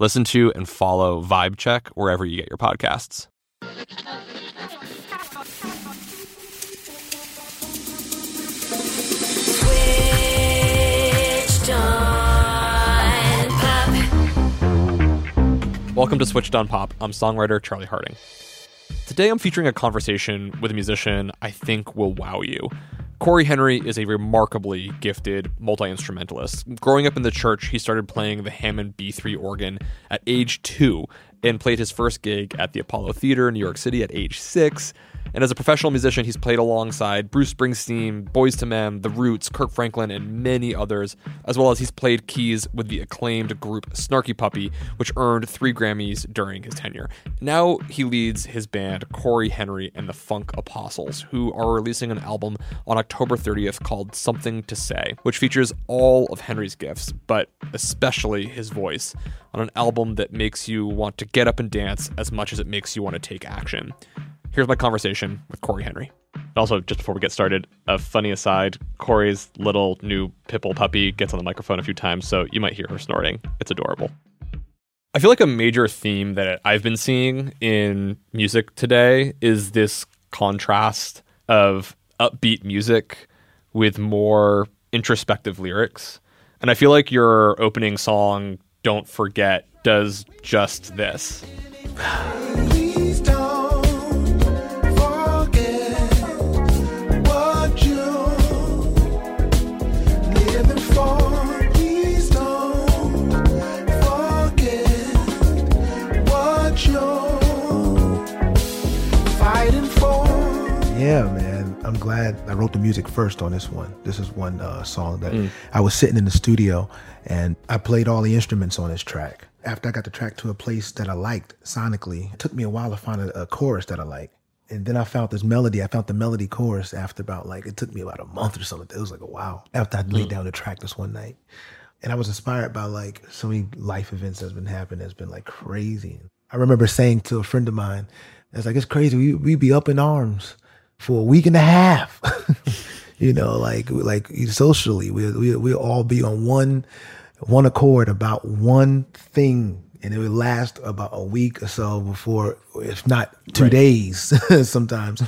Listen to and follow Vibe Check wherever you get your podcasts. Switched on pop. Welcome to Switched on Pop. I'm songwriter Charlie Harding. Today I'm featuring a conversation with a musician I think will wow you. Cory Henry is a remarkably gifted multi instrumentalist. Growing up in the church, he started playing the Hammond B3 organ at age two and played his first gig at the Apollo Theater in New York City at age six. And as a professional musician, he's played alongside Bruce Springsteen, Boyz II Men, The Roots, Kirk Franklin, and many others, as well as he's played keys with the acclaimed group Snarky Puppy, which earned three Grammys during his tenure. Now he leads his band Cory Henry and the Funk Apostles, who are releasing an album on October 30th called Something to Say, which features all of Henry's gifts, but especially his voice, on an album that makes you want to get up and dance as much as it makes you want to take action. Here's my conversation with Cory Henry. Also, just before we get started, a funny aside Cory's little new Pipple puppy gets on the microphone a few times, so you might hear her snorting. It's adorable. I feel like a major theme that I've been seeing in music today is this contrast of upbeat music with more introspective lyrics. And I feel like your opening song, Don't Forget, does just this. Yeah, man. I'm glad I wrote the music first on this one. This is one uh, song that I was sitting in the studio and I played all the instruments on this track. After I got the track to a place that I liked sonically, it took me a while to find a, a chorus that I liked. And then I found this melody. I found the melody chorus after about like, it took me about a month or something. It was like a wow. After I laid down the track this one night. And I was inspired by like so many life events that's been happening that's been like crazy. I remember saying to a friend of mine, it's like, it's crazy. We, we be up in arms for a week and a half. you know, like like socially, we we we all be on one one accord about one thing, and it would last about a week or so before, if not two Right. days, sometimes.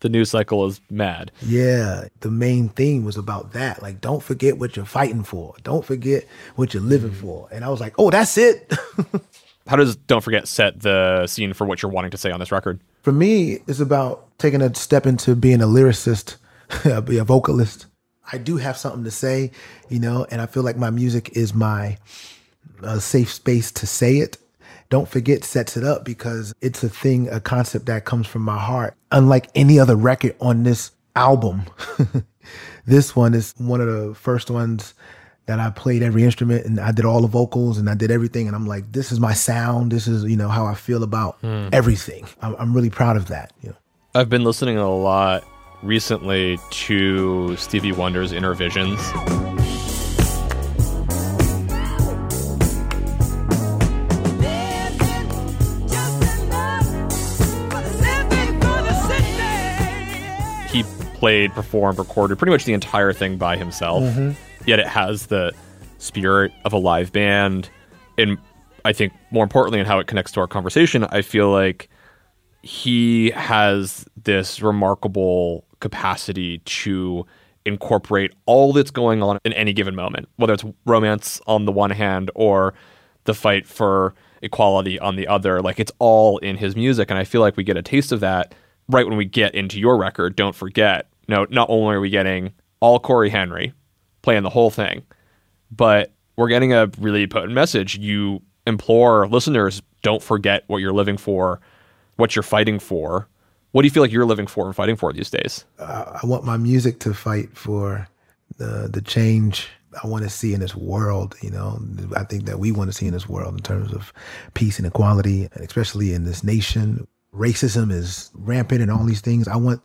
The news cycle is mad. Yeah, the main theme was about that. Like, don't forget what you're fighting for. Don't forget what you're living mm-hmm. for. And I was like, oh, that's it. How does Don't Forget set the scene for what you're wanting to say on this record? For me, it's about taking a step into being a lyricist, be a vocalist. I do have something to say, you know, and I feel like my music is my uh, safe space to say it. Don't forget sets it up because it's a thing, a concept that comes from my heart. Unlike any other record on this album, this one is one of the first ones that I played every instrument and I did all the vocals and I did everything. And I'm like, this is my sound. This is, you know, how I feel about hmm. everything. I'm, I'm really proud of that. You know. I've been listening a lot recently to Stevie Wonder's Innervisions. He played, performed, recorded pretty much the entire thing by himself. Mm-hmm. Yet it has the spirit of a live band. And I think more importantly, in how it connects to our conversation, I feel like he has this remarkable capacity to incorporate all that's going on in any given moment, whether it's romance on the one hand or the fight for equality on the other. Like it's all in his music. And I feel like we get a taste of that right when we get into your record. Don't forget, no, not only are we getting all Cory Henry playing the whole thing, but we're getting a really potent message. You implore listeners, don't forget what you're living for, what you're fighting for. What do you feel like you're living for and fighting for these days? Uh, I want my music to fight for the the change I want to see in this world. You know, I think that we want to see in this world in terms of peace and equality, and especially in this nation. Racism is rampant and all these things. I want,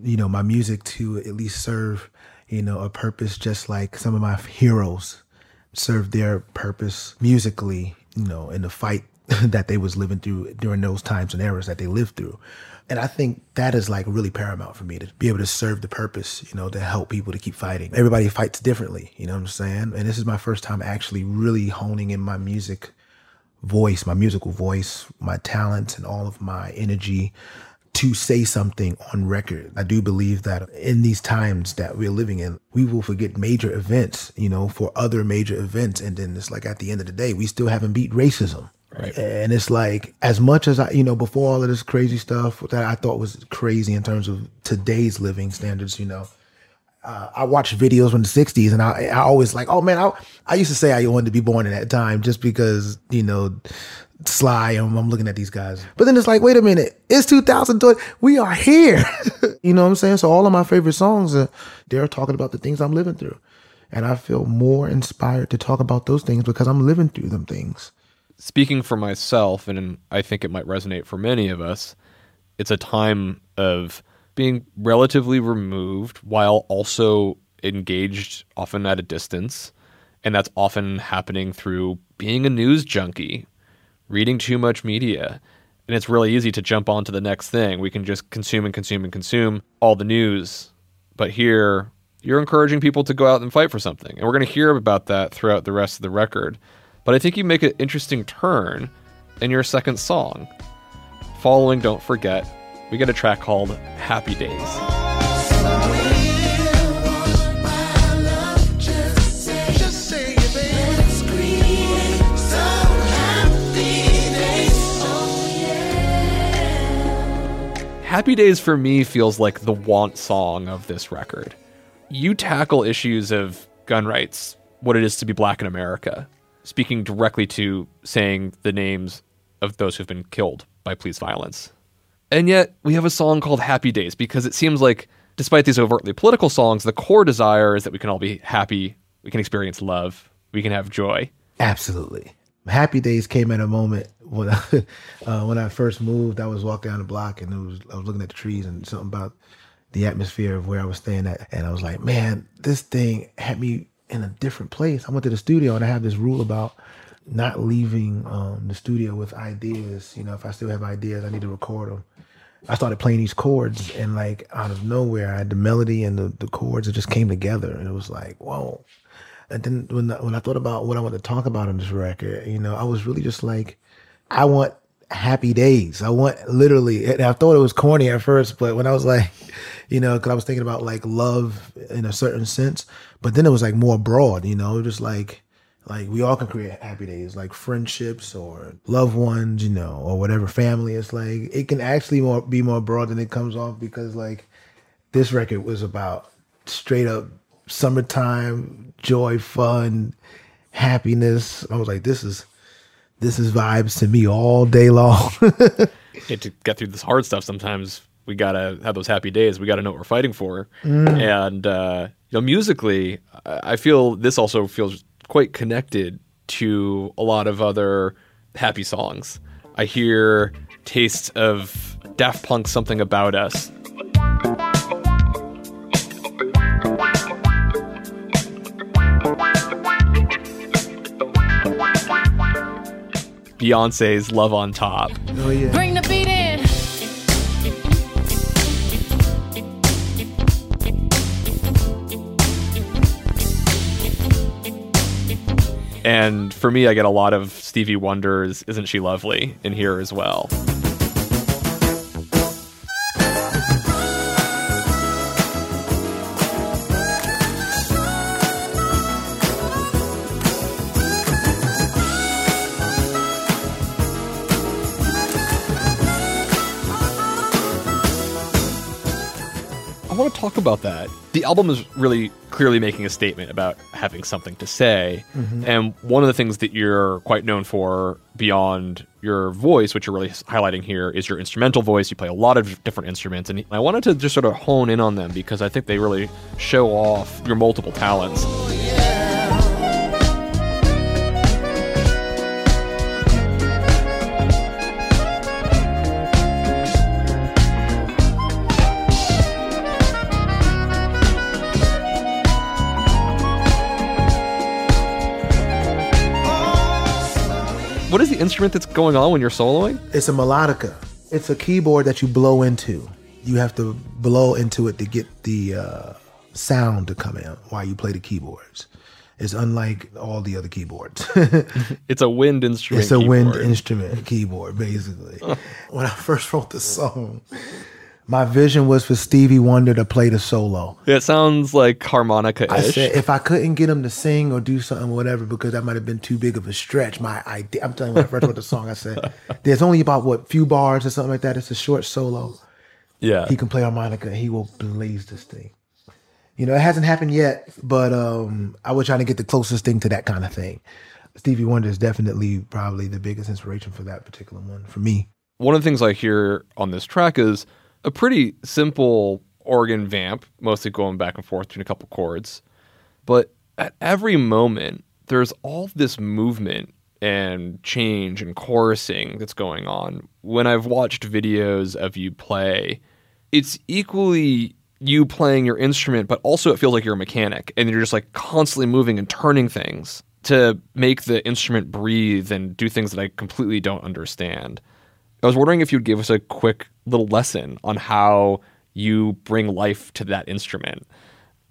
you know, my music to at least serve, you know, a purpose just like some of my heroes served their purpose musically, you know, in the fight that they was living through during those times and eras that they lived through. And I think that is like really paramount for me to be able to serve the purpose, you know, to help people to keep fighting. Everybody fights differently, you know what I'm saying? And this is my first time actually really honing in my music voice, my musical voice, my talent, and all of my energy to say something on record. I do believe that in these times that we're living in, we will forget major events, you know, for other major events. And then it's like at the end of the day, we still haven't beat racism. Right. And it's like, as much as I, you know, before all of this crazy stuff that I thought was crazy in terms of today's living standards, you know, uh, I watched videos from the '60s, and I, I always like, oh man, I, I used to say I wanted to be born in that time just because you know, Sly. I'm, I'm looking at these guys, but then it's like, wait a minute, it's 2020, we are here. you know what I'm saying? So all of my favorite songs, uh, they're talking about the things I'm living through, and I feel more inspired to talk about those things because I'm living through them things. speaking for myself, and I think it might resonate for many of us, it's a time of being relatively removed while also engaged, often at a distance. And that's often happening through being a news junkie, reading too much media. And it's really easy to jump on to the next thing. We can just consume and consume and consume all the news. But here, you're encouraging people to go out and fight for something. And we're going to hear about that throughout the rest of the record. But I think you make an interesting turn in your second song. Following Don't Forget, we get a track called Happy Days. Happy Days for me feels like the want song of this record. You tackle issues of gun rights, what it is to be black in America, speaking directly to saying the names of those who've been killed by police violence. And yet, we have a song called Happy Days because it seems like, despite these overtly political songs, the core desire is that we can all be happy, we can experience love, we can have joy. Absolutely. Happy days came at a moment when I, uh, when I first moved. I was walking down the block and it was I was looking at the trees and something about the atmosphere of where I was staying at, and I was like, man, this thing had me in a different place. I went to the studio and I have this rule about not leaving um, the studio with ideas. You know, if I still have ideas, I need to record them. I started playing these chords, and like out of nowhere, I had the melody and the, the chords. It just came together, and it was like, whoa. And then when when I thought about what I wanted to talk about on this record, you know, I was really just like, I want happy days. I want literally. And I thought it was corny at first, but when I was like, you know, because I was thinking about like love in a certain sense, but then it was like more broad, you know, just like like we all can create happy days, like friendships or loved ones, you know, or whatever family. It's like it can actually more be more broad than it comes off because like this record was about straight up summertime joy, fun, happiness. I was like, this is this is vibes to me all day long. And to get through this hard stuff, sometimes we gotta have those happy days. We gotta know what we're fighting for. And uh, you know, musically, I feel this also feels quite connected to a lot of other happy songs. I hear tastes of Daft Punk "Something About Us." Beyonce's "Love on Top." oh yeah. And for me, I get a lot of Stevie Wonder's Isn't She Lovely in here as well. I want to talk about that. The album is really clearly making a statement about having something to say. Mm-hmm. And one of the things that you're quite known for beyond your voice, which you're really highlighting here, is your instrumental voice. You play a lot of different instruments. And I wanted to just sort of hone in on them because I think they really show off your multiple talents. What is the instrument that's going on when you're soloing? It's a melodica. It's a keyboard that you blow into. You have to blow into it to get the uh, sound to come in while you play the keyboards. It's unlike all the other keyboards. It's a wind instrument. it's a wind instrument keyboard, basically. when I first wrote the song, my vision was for Stevie Wonder to play the solo. It sounds like harmonica I said if I couldn't get him to sing or do something, whatever, because that might have been too big of a stretch. My idea, I'm telling you, when I first wrote the song, I said, "There's only about what few bars or something like that. It's a short solo. yeah. He can play harmonica. He will blaze this thing." You know, it hasn't happened yet, but um, I was trying to get the closest thing to that kind of thing. Stevie Wonder is definitely probably the biggest inspiration for that particular one for me. One of the things I hear on this track is a pretty simple organ vamp, mostly going back and forth between a couple chords. But at every moment, there's all this movement and change and chorusing that's going on. When I've watched videos of you play, it's equally you playing your instrument, but also it feels like you're a mechanic and you're just like constantly moving and turning things to make the instrument breathe and do things that I completely don't understand. I was wondering if you'd give us a quick little lesson on how you bring life to that instrument.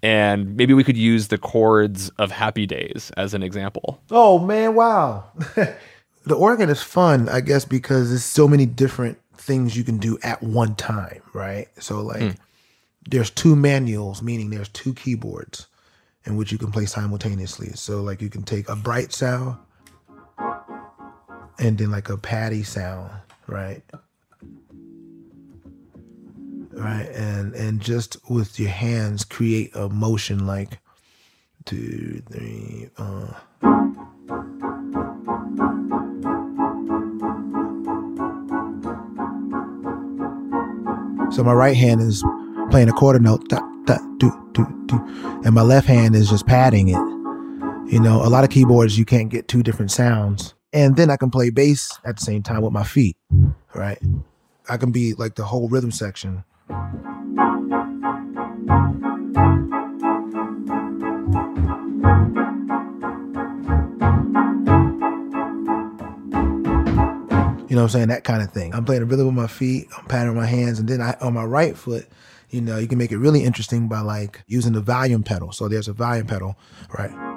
And maybe we could use the chords of Happy Days as an example. Oh man, wow. the organ is fun, I guess, because there's so many different things you can do at one time, right? So like hmm. there's two manuals, meaning there's two keyboards in which you can play simultaneously. So like you can take a bright sound and then like a patty sound, right? Right, and and just with your hands create a motion like two, three, uh So my right hand is playing a quarter note, da, da, do, do, do, and my left hand is just padding it. You know, a lot of keyboards you can't get two different sounds, and then I can play bass at the same time with my feet, right? I can be like the whole rhythm section. You know what I'm saying? That kind of thing. I'm playing the rhythm with my feet, I'm patting my hands, and then I on my right foot, you know, you can make it really interesting by like using the volume pedal. So there's a volume pedal, right?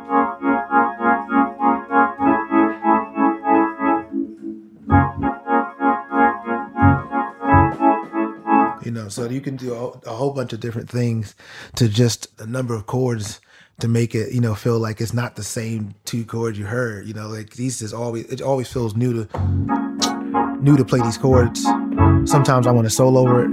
So you can do a, whole bunch of different things to just a number of chords to make it, you know, feel like it's not the same two chords you heard. You know, like these is always it always feels new to new to play these chords. Sometimes I want to solo over it.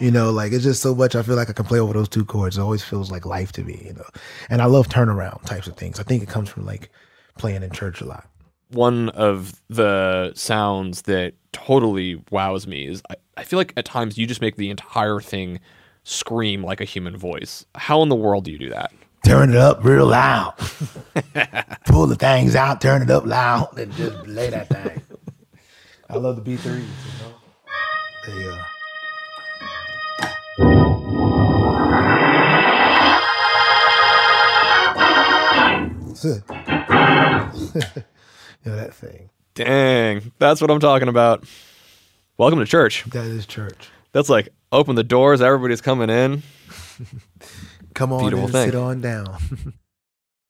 You know, like it's just so much. I feel like I can play over those two chords. It always feels like life to me. You know, and I love turnaround types of things. I think it comes from like playing in church a lot. One of the sounds that totally wows me is I, I feel like at times you just make the entire thing scream like a human voice. How in the world do you do that? Turn it up real loud. Pull the things out, turn it up loud, and just play that thing. I love the B threes. You know, they uh. That's it. You know that thing. Dang, that's what I'm talking about. Welcome to church. That is church. That's like open the doors, everybody's coming in. Come on Beautiful and thing. sit on down.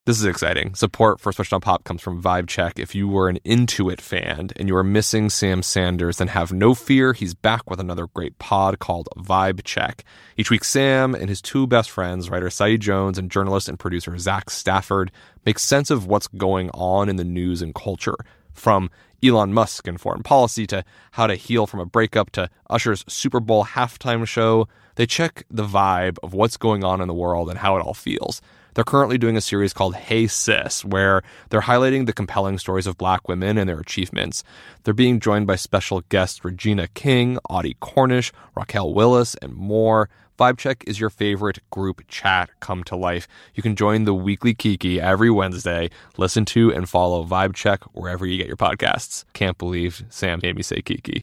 This is exciting. Support for Switched on Pop comes from Vibe Check. If you were an Into It fan and you are missing Sam Sanders, then have no fear. He's back with another great pod called Vibe Check. Each week, Sam and his two best friends, writer Saeed Jones and journalist and producer Zach Stafford, make sense of what's going on in the news and culture. From Elon Musk and foreign policy to how to heal from a breakup to Usher's Super Bowl halftime show, they check the vibe of what's going on in the world and how it all feels. They're currently doing a series called Hey Sis, where they're highlighting the compelling stories of black women and their achievements. They're being joined by special guests Regina King, Audie Cornish, Raquel Willis, and more. Vibe Check is your favorite group chat come to life. You can join the weekly Kiki every Wednesday. Listen to and follow Vibe Check wherever you get your podcasts. Can't believe Sam made me say Kiki.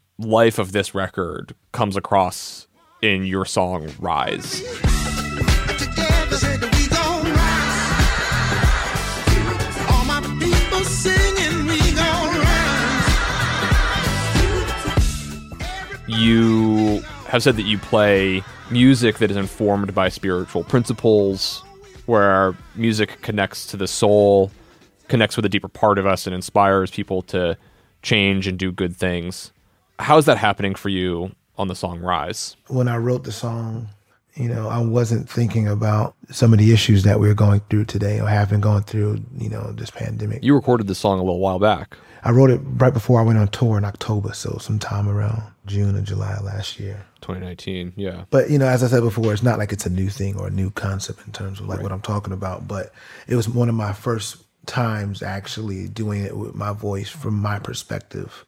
life of this record comes across in your song Rise. You have said that you play music that is informed by spiritual principles, where music connects to the soul, connects with a deeper part of us, and inspires people to change and do good things. How is that happening for you on the song Rise? when I wrote the song, you know, I wasn't thinking about some of the issues that we're going through today or have been going through, you know, this pandemic. You recorded the song a little while back. I wrote it right before I went on tour in October, so sometime around June or July last year. 2019, yeah. But you know, as I said before, it's not like it's a new thing or a new concept in terms of like what I'm talking about. But it was one of my first times actually doing it with my voice from my perspective.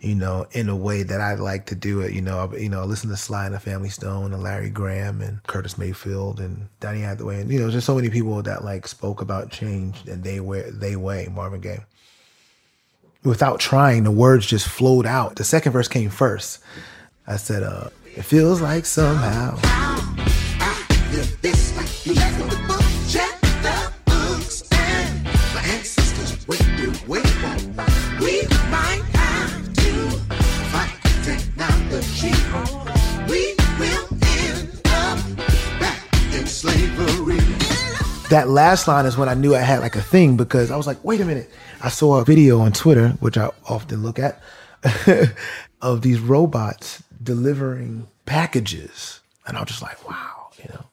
You know, in a way that I like to do it. You know, you know, I listen to Sly and the Family Stone and Larry Graham and Curtis Mayfield and Donny Hathaway and you know, just so many people that like spoke about change and they were they way Marvin Gaye without trying, the words just flowed out. The second verse came first. I said, uh, it feels like somehow. That last line is when I knew I had like a thing because I was like, wait a minute. I saw a video on Twitter, which I often look at, of these robots delivering packages. And I was just like, wow, you know.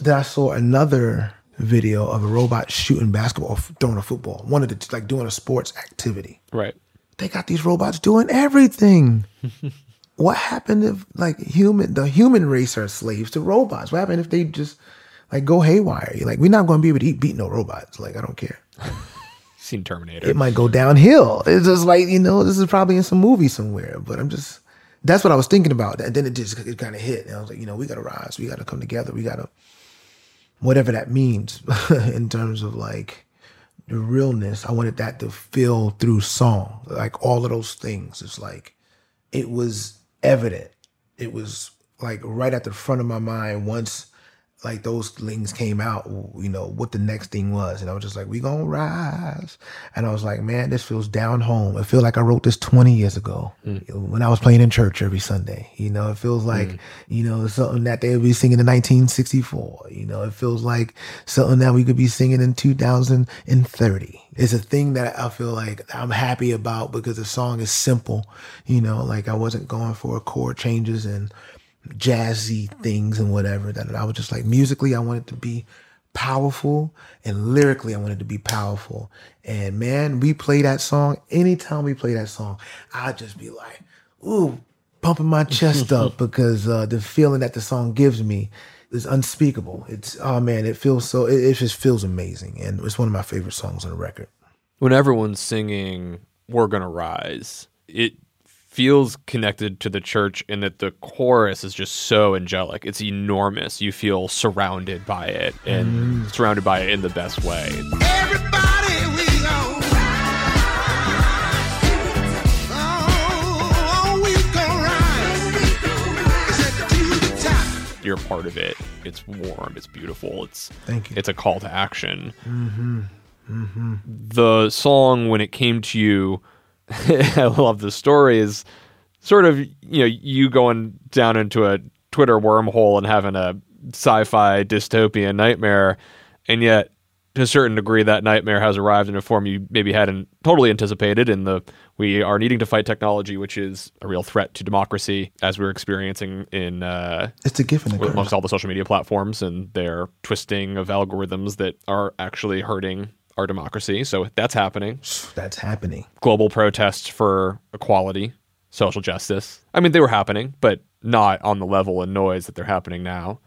Then I saw another video of a robot shooting basketball, throwing a football, one of the like doing a sports activity. Right. they got these robots doing everything. what happened if like human the human race are slaves to robots? What happened if they just like go haywire? You're like, we're not gonna be able to eat beat no robots. Like, I don't care. Seen Terminator. It might go downhill. It's just like, you know, this is probably in some movie somewhere. But I'm just that's what I was thinking about. And then it just it kind of hit. And I was like, you know, we gotta rise, we gotta come together, we gotta whatever that means in terms of like the realness. I wanted that to feel through song. Like all of those things. It's like it was evident. It was like right at the front of my mind once like those things came out, you know, what the next thing was. And I was just like, we gonna rise. And I was like, man, this feels down home. It feels like I wrote this 20 years ago mm. when I was playing in church every Sunday. You know, it feels mm. like, you know, something that they would be singing in 1964. You know, it feels like something that we could be singing in 2030. It's a thing that I feel like I'm happy about because the song is simple. You know, like I wasn't going for chord changes and jazzy things and whatever that I was just like musically I wanted to be powerful and lyrically I wanted to be powerful. And man, we play that song anytime we play that song, I'd just be like, ooh, pumping my chest up because uh, the feeling that the song gives me is unspeakable. It's oh man, it feels so it, it just feels amazing and it's one of my favorite songs on the record. when everyone's singing "We're Gonna Rise," it feels connected to the church in that the chorus is just so angelic. It's enormous. You feel surrounded by it and mm. surrounded by it in the best way. Everybody, we gon' Oh, we gon' rise. Said to the top. You're part of it. It's warm. It's beautiful. It's Thank you. It's a call to action. Mm-hmm. Mm-hmm. The song when it came to you, I love the story. Is sort of you know you going down into a Twitter wormhole and having a sci-fi dystopian nightmare, and yet to a certain degree, that nightmare has arrived in a form you maybe hadn't totally anticipated. In the we are needing to fight technology, which is a real threat to democracy, as we're experiencing in uh, It's a and curse. amongst all the social media platforms and their twisting of algorithms that are actually hurting our democracy. So that's happening. That's happening. Global protests for equality, social justice. I mean, they were happening, but not on the level and noise that they're happening now.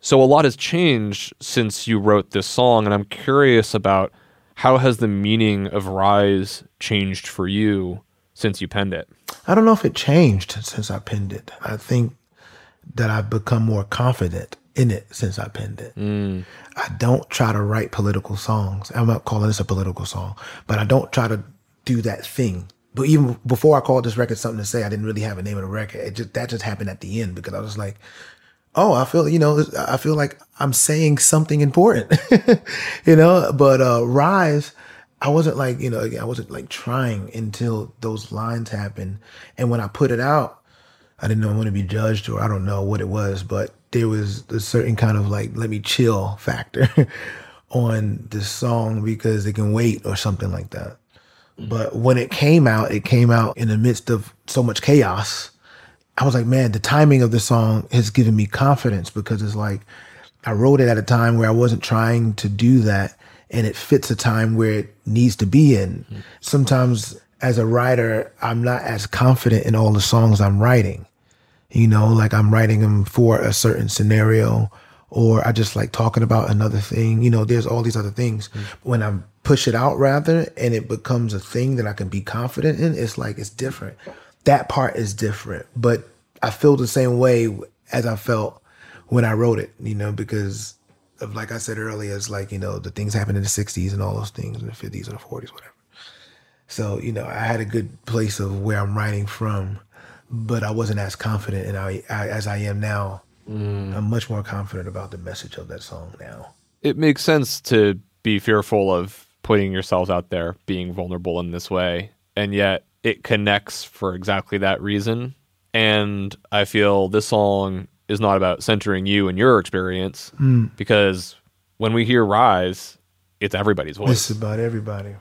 So a lot has changed since you wrote this song, and I'm curious about how has the meaning of Rise changed for you since you penned it? I don't know if it changed since I penned it. I think that I've become more confident in it since I penned it. I don't try to write political songs. I'm not calling this a political song, but I don't try to do that thing. But even before I called this record something to say, I didn't really have a name of the record. It just that just happened at the end because I was like, oh, I feel you know, I feel like I'm saying something important, you know. But uh, rise, I wasn't like you know, I wasn't like trying until those lines happened, and when I put it out, I didn't know I want to be judged or I don't know what it was, but there was a certain kind of like let me chill factor on this song because it can wait or something like that. Mm-hmm. But when it came out, it came out in the midst of so much chaos. I was like, man, the timing of the song has given me confidence because it's like I wrote it at a time where I wasn't trying to do that and it fits a time where it needs to be in. Mm-hmm. Sometimes as a writer, I'm not as confident in all the songs I'm writing. You know, like I'm writing them for a certain scenario or I just like talking about another thing. You know, there's all these other things. Mm. When I push it out rather and it becomes a thing that I can be confident in, it's like it's different. That part is different. But I feel the same way as I felt when I wrote it, you know, because of like I said earlier, it's like, you know, the things happened in the 60s and all those things in the 50s and the 40s, whatever. So, you know, I had a good place of where I'm writing from, but I wasn't as confident and I, I as I am now. Mm. I'm much more confident about the message of that song now. It makes sense to be fearful of putting yourselves out there, being vulnerable in this way, and yet it connects for exactly that reason. And I feel this song is not about centering you and your experience hmm. because when we hear Rise, it's everybody's voice. It's about everybody.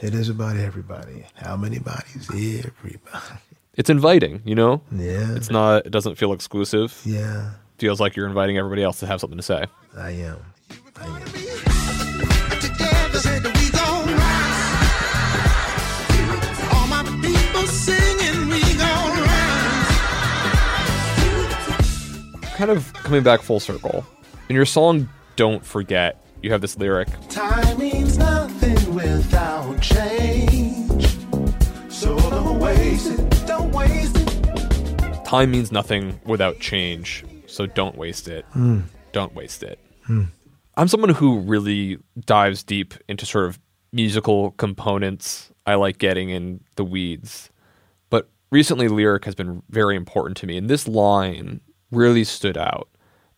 It is about everybody. How many bodies? Everybody. It's inviting, you know? Yeah. It's not, it doesn't feel exclusive. Yeah, feels like you're inviting everybody else to have something to say. I am. I am. Together said that we gon' rise. All my people singing, we gon' rise. Kind of coming back full circle. In your song, Don't Forget, you have this lyric Time means nothing without change. Time means nothing without change, so don't waste it. Hmm. Don't waste it. Hmm. I'm someone who really dives deep into sort of musical components. I like getting in the weeds. But recently, lyric has been very important to me, and this line really stood out.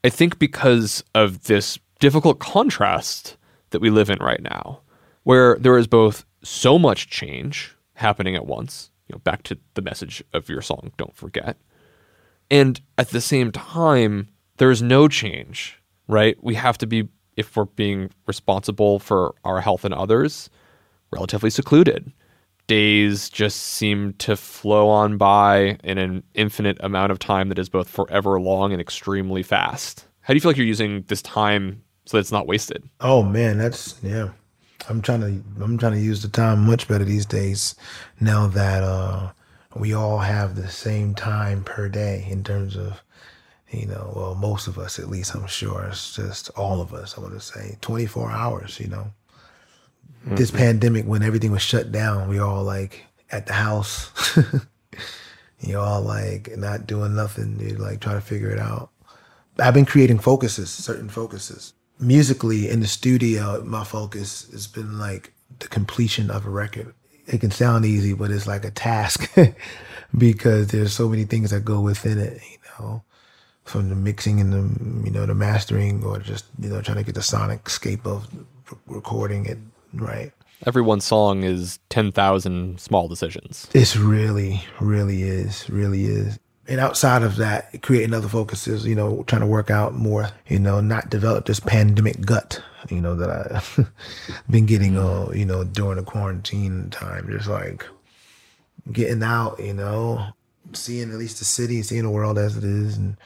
I think because of this difficult contrast that we live in right now, where there is both so much change happening at once, you know, back to the message of your song, Don't Forget, and at the same time, there's no change, right? We have to be, if we're being responsible for our health and others, relatively secluded. Days just seem to flow on by in an infinite amount of time that is both forever long and extremely fast. How do you feel like you're using this time so that it's not wasted? Oh man, that's yeah. I'm trying to I'm trying to use the time much better these days now that uh we all have the same time per day in terms of you know, well most of us at least I'm sure. It's just all of us, I want to say. Twenty four hours, you know. Mm-hmm. This pandemic when everything was shut down, we all like at the house. you all like not doing nothing, you like trying to figure it out. I've been creating focuses, certain focuses. Musically in the studio, my focus has been like the completion of a record. It can sound easy, but it's like a task because there's so many things that go within it, you know, from the mixing and the, you know, the mastering or just, you know, trying to get the sonic scape of recording it right. Every one song is 10,000 small decisions. It's really, really is, really is. And outside of that, creating other focuses, you know, trying to work out more, you know, not develop this pandemic gut, you know, that I've been getting, uh, you know, during the quarantine time. Just like getting out, you know, seeing at least the city, seeing the world as it is, and,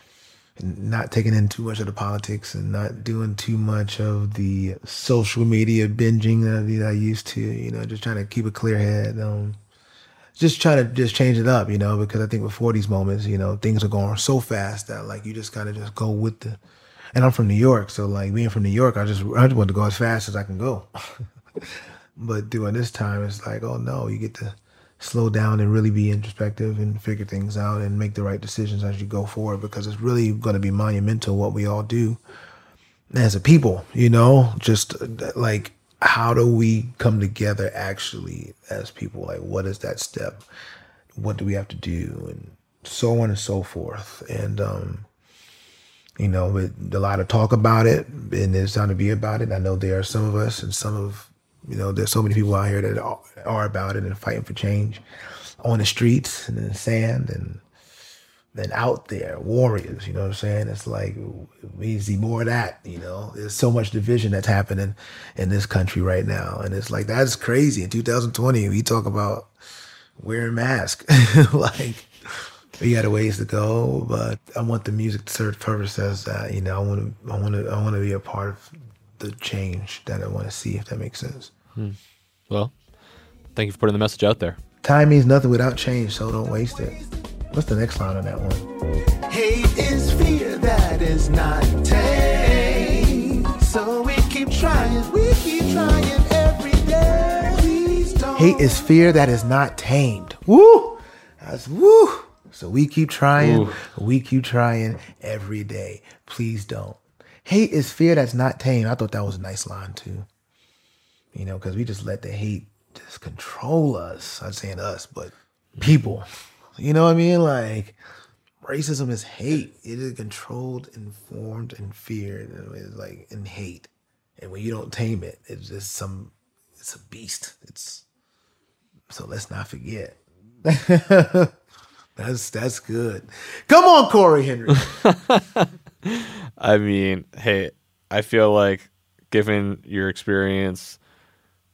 and not taking in too much of the politics and not doing too much of the social media binging that, that I used to, you know, just trying to keep a clear head. Um, just trying to just change it up, you know, because I think before these moments, you know, things are going so fast that like you just gotta just go with the. And I'm from New York, so like being from New York, I just I just want to go as fast as I can go. but during this time, it's like, oh no, you get to slow down and really be introspective and figure things out and make the right decisions as you go forward because it's really going to be monumental what we all do as a people, you know, just uh, like how do we come together actually as people? Like, what is that step? What do we have to do? And so on and so forth. And, um, you know, it, a lot of talk about it and there's time to be about it. I know there are some of us and some of, you know, there's so many people out here that are, are about it and fighting for change on the streets and in the sand and and out there, warriors, you know what I'm saying? It's like we see more of that, you know. There's so much division that's happening in this country right now. And it's like that's crazy. In 2020, we talk about wearing masks. like we got a ways to go, but I want the music to serve purpose as that, you know, I wanna I wanna I wanna be a part of the change that I wanna see, if that makes sense. Hmm. Well, thank you for putting the message out there. Time means nothing without change, so don't waste it. What's the next line on that one? Hate is fear that is not tame. So we keep trying, we keep trying every day. Please don't. Hate is fear that is not tamed. Woo! That's woo. So we keep trying, we keep trying every day. Please don't. Hate is fear that's not tamed. I thought that was a nice line too. You know, because we just let the hate just control us. I'm saying us, but people. You know what I mean? Like racism is hate. It is controlled, informed, and feared. and It's like in hate. And when you don't tame it, it's just some it's a beast. It's so let's not forget. that's that's good. Come on, Cory Henry. I mean, hey, I feel like given your experience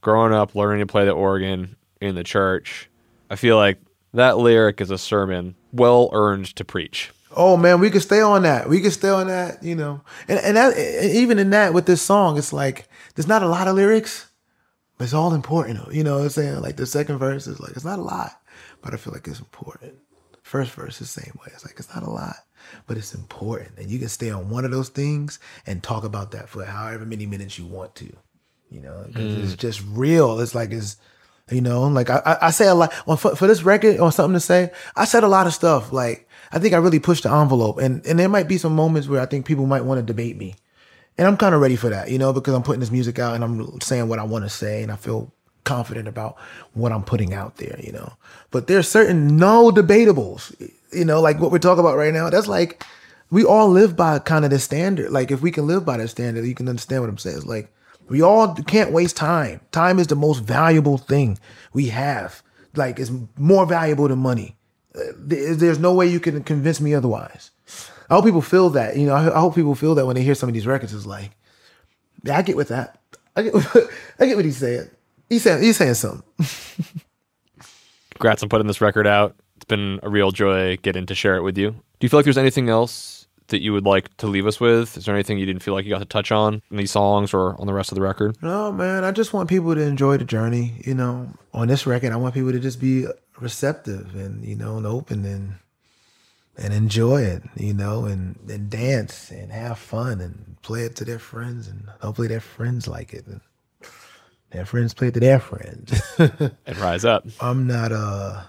growing up, learning to play the organ in the church, I feel like that lyric is a sermon well earned to preach. Oh man, we could stay on that. We could stay on that, you know. And and that, even in that with this song, it's like there's not a lot of lyrics, but it's all important. You know what I'm saying? Like the second verse is like it's not a lot, but I feel like it's important. First verse is the same way. It's like it's not a lot, but it's important. And you can stay on one of those things and talk about that for however many minutes you want to. You know, 'cause it's mm. just real. It's like it's you know, like I, I- say a lot on for, for this record or something to say. I said a lot of stuff. Like I think I really pushed the envelope, and and there might be some moments where I think people might want to debate me, and I'm kind of ready for that, you know, because I'm putting this music out and I'm saying what I want to say, and I feel confident about what I'm putting out there, you know. But there's certain no debatables, you know, like what we're talking about right now. That's like we all live by kind of the standard. Like if we can live by that standard, you can understand what I'm saying. It's like we all can't waste time. Time is the most valuable thing we have. Like it's more valuable than money. Uh, There's no way you can convince me otherwise. I hope people feel that. You know, I hope people feel that when they hear some of these records. It's like, yeah, I get with that. I get, I get what he's saying. He's saying, he's saying something. Congrats on putting this record out. It's been a real joy getting to share it with you. Do you feel like there's anything else that you would like to leave us with? Is there anything you didn't feel like you got to touch on in these songs or on the rest of the record? No, man, I just want people to enjoy the journey. You know, on this record, I want people to just be receptive and you know and open and and enjoy it. You know, and and dance and have fun and play it to their friends and hopefully their friends like it and their friends play it to their friends. And rise up. I'm not uh,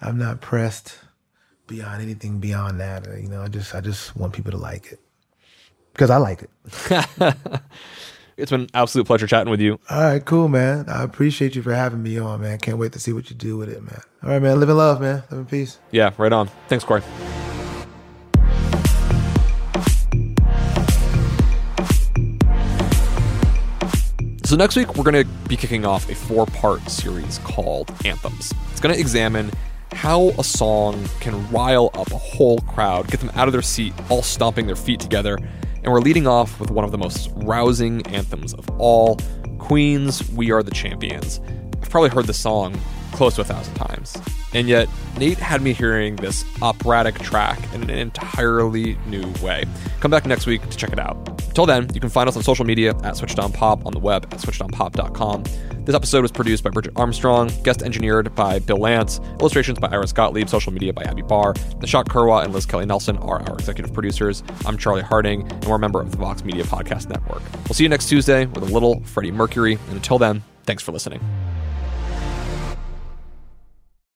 I'm not pressed beyond anything beyond that. Uh, you know, I just I just want people to like it because I like it. It's been an absolute pleasure chatting with you. All right, cool, man. I appreciate you for having me on, man. Can't wait to see what you do with it, man. All right, man. Live in love, man. Live in peace. Yeah, right on. Thanks, Cory. So next week we're going to be kicking off a four-part series called Anthems. It's going to examine how a song can rile up a whole crowd, get them out of their seat, all stomping their feet together. And we're leading off with one of the most rousing anthems of all Queen's We Are the Champions. I've probably heard the song close to a thousand times. And yet, Nate had me hearing this operatic track in an entirely new way. Come back next week to check it out. Till then, you can find us on social media at Switched On Pop, on the web at switchedonpop.com. This episode was produced by Bridget Armstrong, guest engineered by Bill Lance, illustrations by Iris Gottlieb, social media by Abby Barr. Nishat Kurwa and Liz Kelly Nelson are our executive producers. I'm Charlie Harding, and we're a member of the Vox Media Podcast Network. We'll see you next Tuesday with a little Freddie Mercury, and until then, thanks for listening.